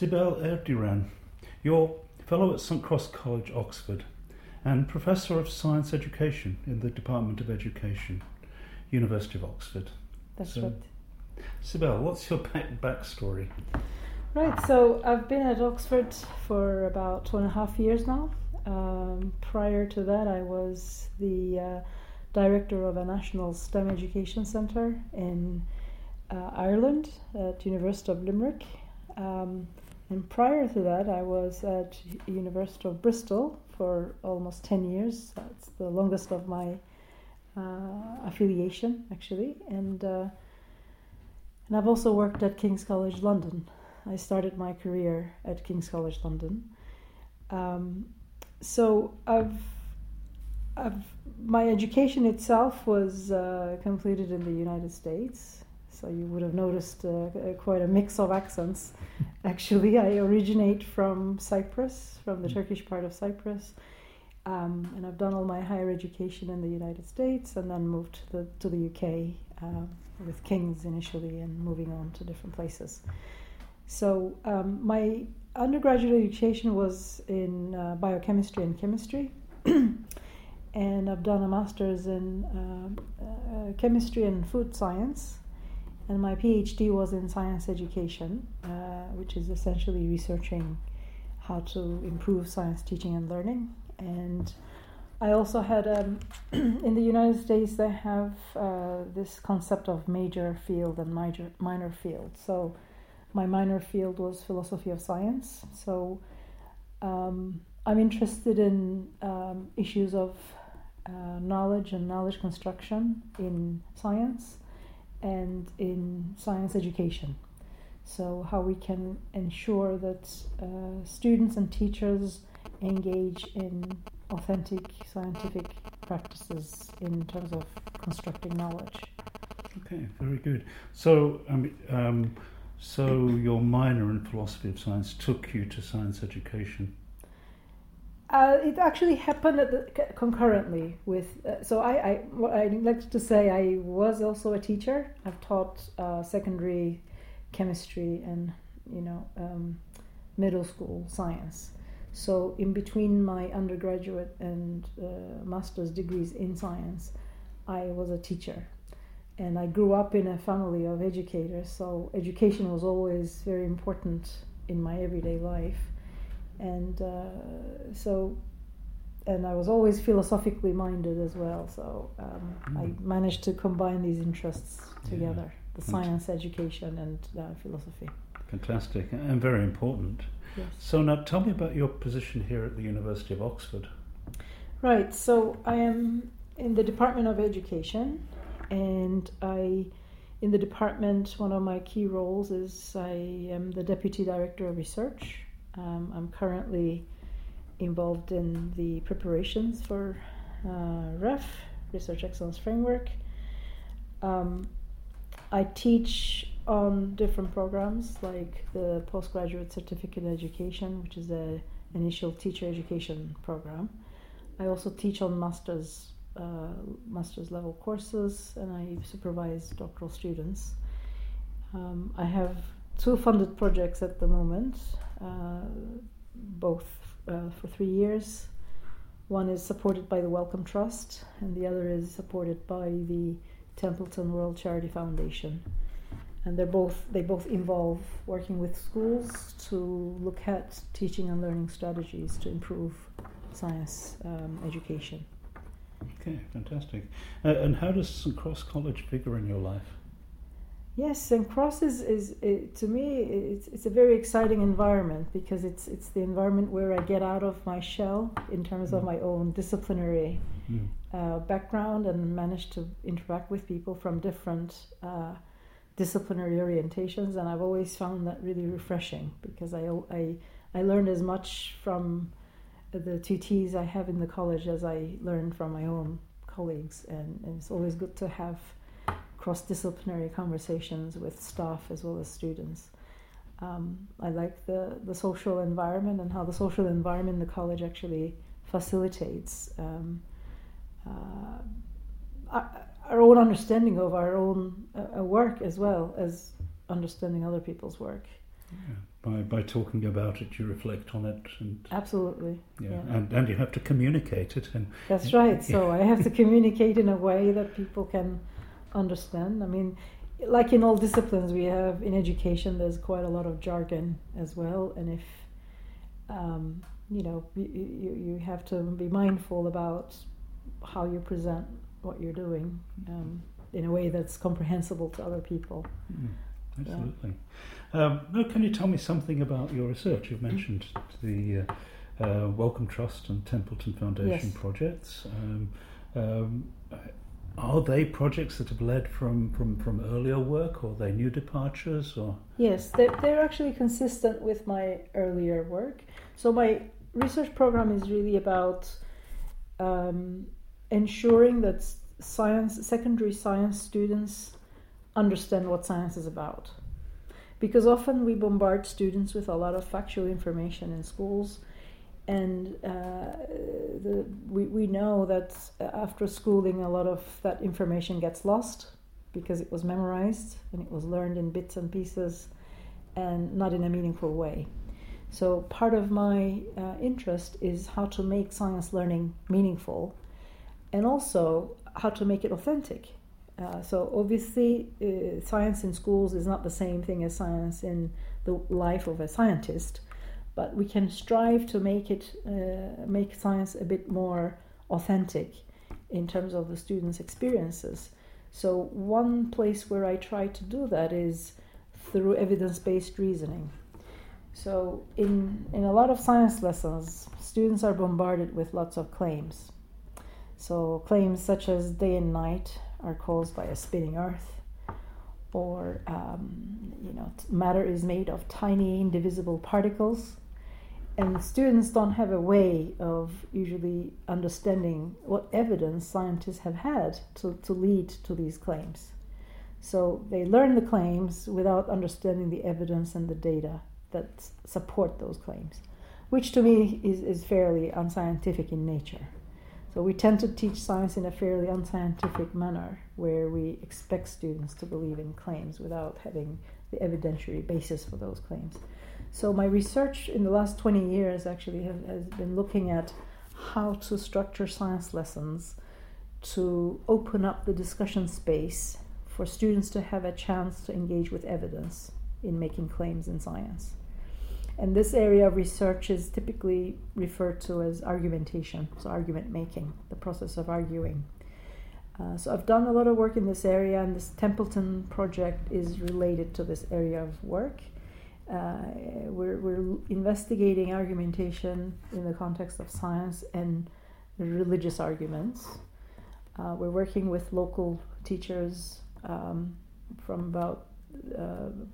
Sibel Erduran, you're Fellow at St Cross College, Oxford, and Professor of Science Education in the Department of Education, University of Oxford. That's so, right. Sibel, what's your back backstory? Right, so I've been at Oxford for about two and a half years now. Um, prior to that, I was the uh, director of a national STEM education centre in uh, Ireland at University of Limerick. Um, and prior to that, I was at University of Bristol for almost 10 years. That's the longest of my uh, affiliation, actually. And, uh, and I've also worked at King's College London. I started my career at King's College London. Um, so I've, I've, my education itself was uh, completed in the United States. So you would have noticed uh, quite a mix of accents. Actually, I originate from Cyprus, from the mm. Turkish part of Cyprus. Um, and I've done all my higher education in the United States and then moved to the, to the UK uh, with King's initially and moving on to different places. So um, my undergraduate education was in uh, biochemistry and chemistry. and I've done a master's in uh, uh, chemistry and food science. And my PhD was in science education, uh, which is essentially researching how to improve science teaching and learning. And I also had, um, in the United States, they have uh, this concept of major field and major, minor field. So my minor field was philosophy of science. So um, I'm interested in um, issues of uh, knowledge and knowledge construction in science and in science education. So, how we can ensure that uh, students and teachers engage in authentic scientific practices in terms of constructing knowledge. Okay, very good. So, um, um, so your minor in philosophy of science took you to science education. Uh, it actually happened the, concurrently with. Uh, so I, I, what I like to say, I was also a teacher. I've taught uh, secondary chemistry and you know um, middle school science. So in between my undergraduate and uh, master's degrees in science, I was a teacher and I grew up in a family of educators, so education was always very important in my everyday life. And uh, so, and I was always philosophically minded as well, so um, mm. I managed to combine these interests together yeah. the science, education, and uh, philosophy. Fantastic, and very important. Yes. So, now tell me about your position here at the University of Oxford. Right, so I am in the Department of Education and I, in the department, one of my key roles is I am the deputy director of research. Um, I'm currently involved in the preparations for uh, REF, Research Excellence Framework. Um, I teach on different programs like the postgraduate certificate in education, which is an initial teacher education program. I also teach on master's uh, master's level courses and I supervise doctoral students. Um, I have two funded projects at the moment, uh, both uh, for three years. One is supported by the Wellcome Trust, and the other is supported by the Templeton World Charity Foundation. And they're both they both involve working with schools to look at teaching and learning strategies to improve science um, education. Okay, fantastic. Uh, and how does St Cross College figure in your life? Yes, and Cross is, is it, to me it's, it's a very exciting environment because it's it's the environment where I get out of my shell in terms mm. of my own disciplinary mm. uh, background and manage to interact with people from different uh, disciplinary orientations, and I've always found that really refreshing because I I I learned as much from the tutees I have in the college as I learn from my own colleagues, and, and it's always good to have cross disciplinary conversations with staff as well as students. Um, I like the, the social environment and how the social environment in the college actually facilitates um, uh, our, our, own understanding of our own uh, work as well as understanding other people's work. Yeah. By, by talking about it, you reflect on it, and Absolutely. yeah, yeah. And, and you have to communicate it. And That's right. So I have to communicate in a way that people can understand. I mean, like in all disciplines we have in education, there's quite a lot of jargon as well, and if um, you know, you, you, you have to be mindful about how you present what you're doing um, in a way that's comprehensible to other people. Mm, absolutely. Um, now, can you tell me something about your research? You've mentioned the uh, uh, Wellcome Trust and Templeton Foundation Yes. projects. Um, um, are they projects that have led from, from, from earlier work, or are they new departures, or Yes, they're, they're actually consistent with my earlier work. So, my research program is really about um, ensuring that science, secondary science students understand what science is about. Because often we bombard students with a lot of factual information in schools, and uh, the, we, we know that after schooling, a lot of that information gets lost because it was memorized and it was learned in bits and pieces and not in a meaningful way. So, part of my uh, interest is how to make science learning meaningful and also how to make it authentic. Uh, so, obviously, uh, science in schools is not the same thing as science in the life of a scientist, but we can strive to make it uh, make science a bit more authentic in terms of the students' experiences. So, one place where I try to do that is through evidence based reasoning. So, in, in a lot of science lessons, students are bombarded with lots of claims. So, claims such as day and night are caused by a spinning earth, or um, you know, matter is made of tiny indivisible particles. And students don't have a way of usually understanding what evidence scientists have had to, to lead to these claims. So they learn the claims without understanding the evidence and the data that support those claims, which to me is, is fairly unscientific in nature. So we tend to teach science in a fairly unscientific manner where we expect students to believe in claims without having the evidentiary basis for those claims. So my research in the last 20 years actually have, has been looking at how to structure science lessons to open up the discussion space for students to have a chance to engage with evidence in making claims in science. And this area of research is typically referred to as argumentation, so argument making, the process of arguing. Uh, so I've done a lot of work in this area, and this Templeton project is related to this area of work. Uh, we're, we're investigating argumentation in the context of science and religious arguments. Uh, we're working with local teachers um, from about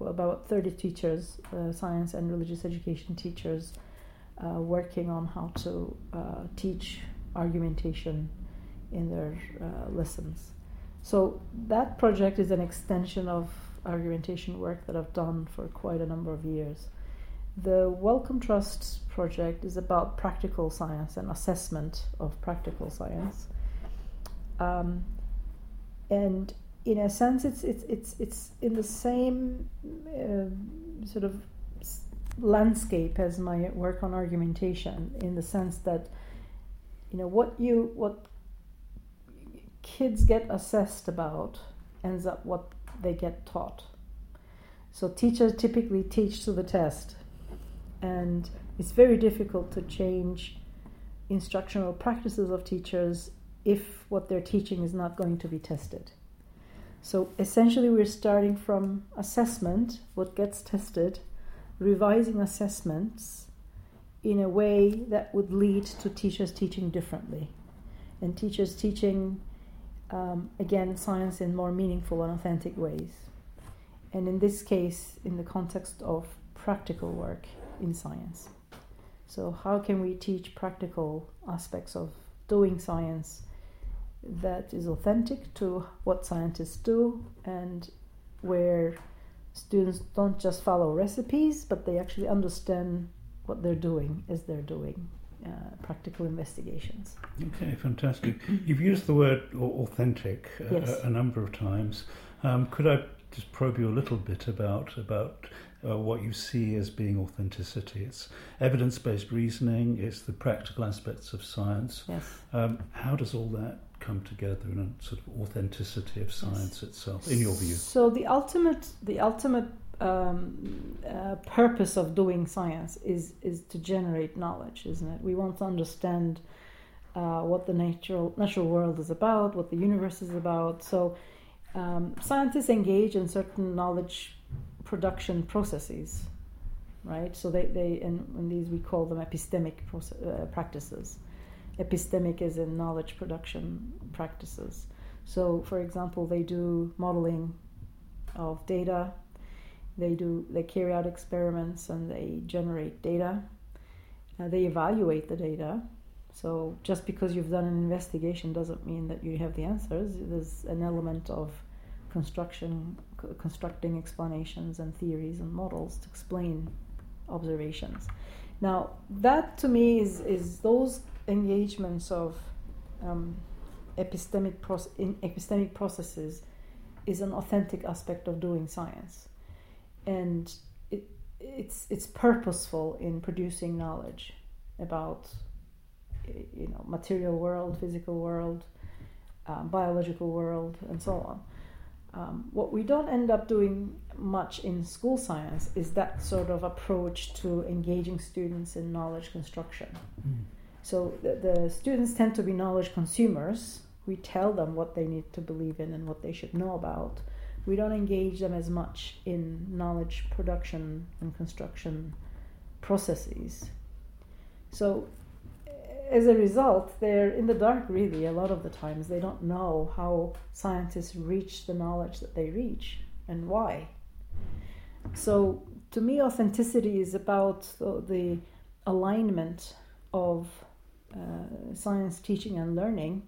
about 30 teachers, uh, science and religious education teachers, uh, working on how to uh, teach argumentation in their uh, lessons. So that project is an extension of argumentation work that I've done for quite a number of years. The Wellcome Trust project is about practical science and assessment of practical science. Um, and in a sense, it's it's it's it's in the same uh, sort of landscape as my work on argumentation, in the sense that you know what you what kids get assessed about ends up what they get taught. So teachers typically teach to the test, and it's very difficult to change instructional practices of teachers if what they're teaching is not going to be tested. So essentially, we're starting from assessment, what gets tested, revising assessments in a way that would lead to teachers teaching differently, and teachers teaching um, again science in more meaningful and authentic ways. And in this case, in the context of practical work in science. So, how can we teach practical aspects of doing science that is authentic to what scientists do and where students don't just follow recipes, but they actually understand what they're doing as they're doing uh, practical investigations. Okay, fantastic. You've used the word authentic uh, Yes. a, a number of times. Um, could I just probe you a little bit about about uh, what you see as being authenticity. It's evidence based reasoning, it's the practical aspects of science. Yes. Um, how does all that come together in a sort of authenticity of science yes. itself, in your view? So the ultimate, the ultimate um, uh, purpose of doing science is is to generate knowledge, isn't it? We want to understand uh, what the natural natural world is about, what the universe is about. So um, scientists engage in certain knowledge production processes, right? So they, they and, and these we call them epistemic uh, practices. Epistemic is in knowledge production practices. So, for example, they do modeling of data. They do they carry out experiments and they generate data. Uh, they evaluate the data. So just because you've done an investigation doesn't mean that you have the answers. There's an element of construction, constructing explanations and theories and models to explain observations. Now, that to me is, is those engagements of um, epistemic, proce- epistemic processes is an authentic aspect of doing science. And it, it's, it's purposeful in producing knowledge about you know material world, physical world, um, biological world, and so on. Um, what we don't end up doing much in school science is that sort of approach to engaging students in knowledge construction. Mm. So the, the, students tend to be knowledge consumers. We tell them what they need to believe in and what they should know about. We don't engage them as much in knowledge production and construction processes. So as a result, they're in the dark really a lot of the times. They don't know how scientists reach the knowledge that they reach and why. So, to me, authenticity is about the, alignment of uh, science teaching and learning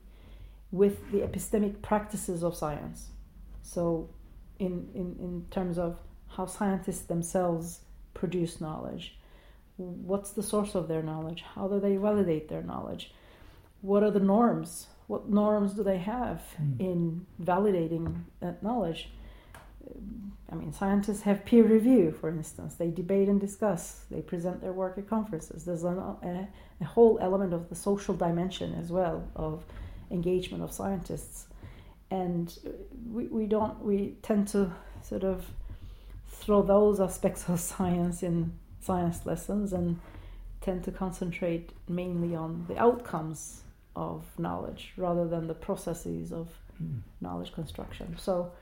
with the epistemic practices of science. So, in, in, in terms of how scientists themselves produce knowledge what's the source of their knowledge? How do they validate their knowledge? What are the norms? What norms do they have mm. in validating that knowledge? I mean, scientists have peer review, for instance. They debate and discuss. They present their work at conferences. There's a, a, a whole element of the social dimension as well of engagement of scientists. And we, we don't, we tend to sort of throw those aspects of science in science lessons and tend to concentrate mainly on the outcomes of knowledge rather than the processes of mm. knowledge construction. So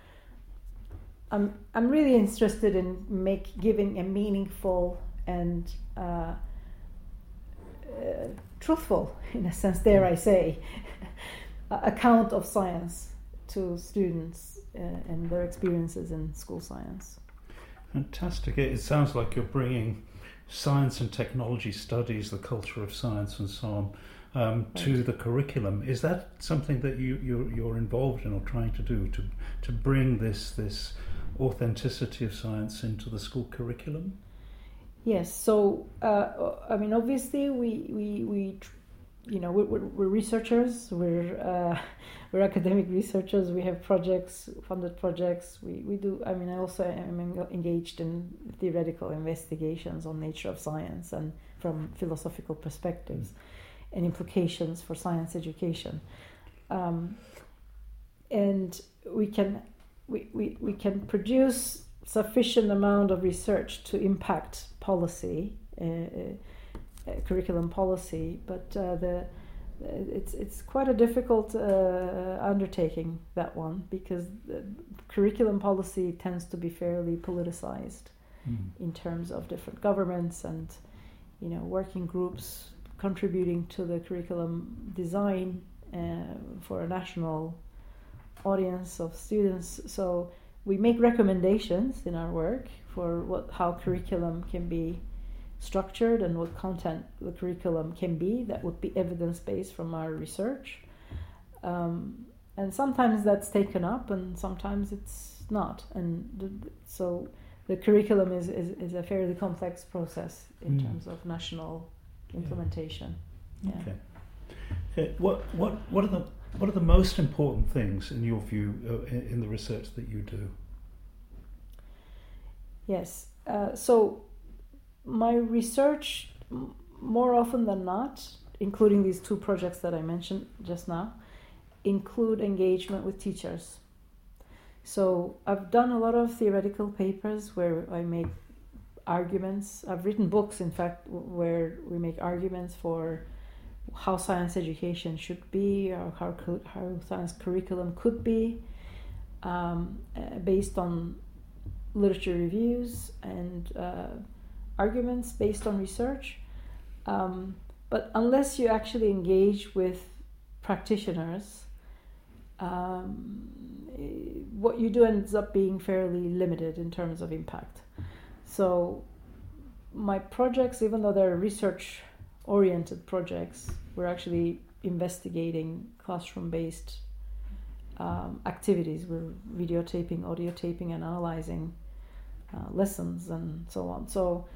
I'm I'm really interested in make giving a meaningful and uh, uh, truthful, in a sense, dare I say, account of science to students uh, and their experiences in school science. Fantastic. It sounds like you're bringing science and technology studies, the culture of science, and so on. Um, to the curriculum. Is that something that you, you're, you're, involved in or trying to do to, to bring this, this authenticity of science into the school curriculum? Yes. So, uh, I mean, obviously, we, we, we you know, we're, we're researchers, we're, uh, we're academic researchers, we have projects, funded projects. We, we do, I mean, I also am engaged in theoretical investigations on nature of science and from philosophical perspectives and implications for science education. Um, and we can, we, we, we can produce sufficient amount of research to impact policy. Uh uh, curriculum policy, but uh, the it's it's quite a difficult uh, undertaking that one because curriculum policy tends to be fairly politicized mm. in terms of different governments and you know working groups contributing to the curriculum design uh, for a national audience of students. So we make recommendations in our work for what how curriculum can be structured and what content the curriculum can be that would be evidence based from our research. Um, and sometimes that's taken up and sometimes it's not. And the, so the curriculum is, is, is, a fairly complex process in mm. terms of national implementation. Yeah. Okay. okay. What, what, what, are the, what are the most important things, in your view, uh, in, in the research that you do? Yes. uh, so my research, more often than not, including these two projects that I mentioned just now, include engagement with teachers. So I've done a lot of theoretical papers where I make arguments. I've written books, in fact, where we make arguments for how science education should be or how, how science curriculum could be um, uh, based on literature reviews and uh, arguments based on research. Um, but unless you actually engage with practitioners, um, eh, what you do ends up being fairly limited in terms of impact. So, my projects, even though they're research oriented projects, we're actually investigating classroom based um, activities. We're videotaping, audio taping, and analyzing uh, lessons and so on. So,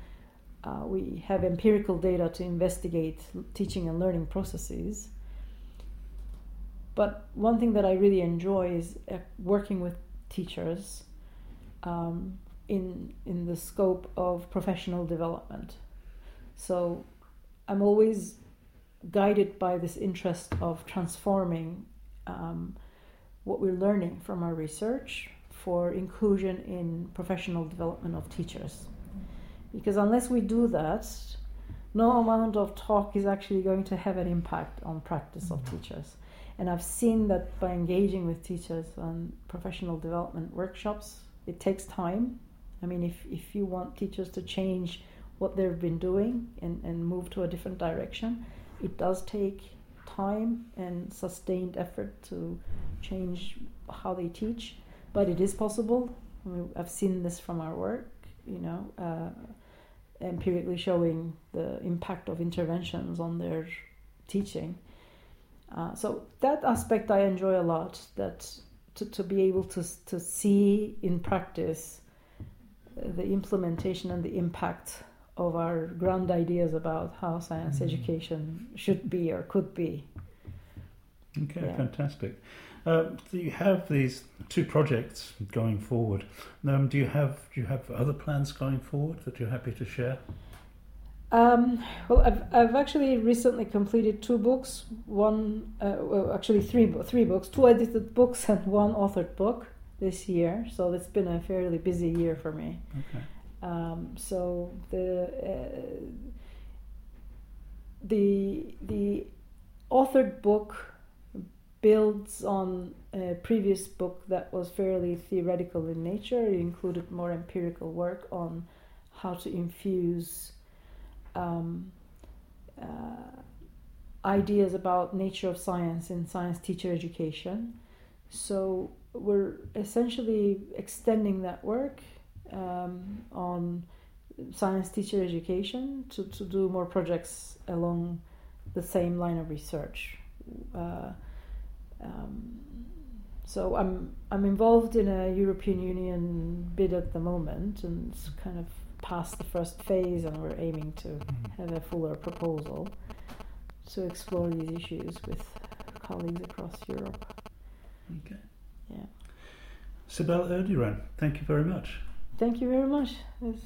uh, we have empirical data to investigate teaching and learning processes. But one thing that I really enjoy is uh, working with teachers um, in in the scope of professional development. So I'm always guided by this interest of transforming um, what we're learning from our research for inclusion in professional development of teachers. Because unless we do that, no amount of talk is actually going to have an impact on practice of teachers. And I've seen that by engaging with teachers on professional development workshops, it takes time. I mean, if, if you want teachers to change what they've been doing and, and move to a different direction, it does take time and sustained effort to change how they teach. But it is possible. I mean, I've seen this from our work, you know, uh, empirically showing the impact of interventions on their teaching. Uh, so that aspect I enjoy a lot. That to, to be able to to see in practice uh, the implementation and the impact of our grand ideas about how science Mhm. education should be or could be. Okay, Yeah. fantastic. Um, so you have these two projects going forward. Um, do you have do you have other plans going forward that you're happy to share? Um, well, I've, I've actually recently completed two books. One, uh, well, actually three three books, two edited books and one authored book this year. So it's been a fairly busy year for me. Okay. Um, so the uh, the the authored book builds on a previous book that was fairly theoretical in nature. It included more empirical work on how to infuse um, uh, ideas about nature of science in science teacher education. So we're essentially extending that work um, on science teacher education to, to do more projects along the same line of research. Uh, um, so I'm I'm involved in a European Union bid at the moment, and it's kind of past the first phase, and we're aiming to have a fuller proposal to explore these issues with colleagues across Europe. Okay. Yeah. Sibel Erduran, thank you very much. Thank you very much. It's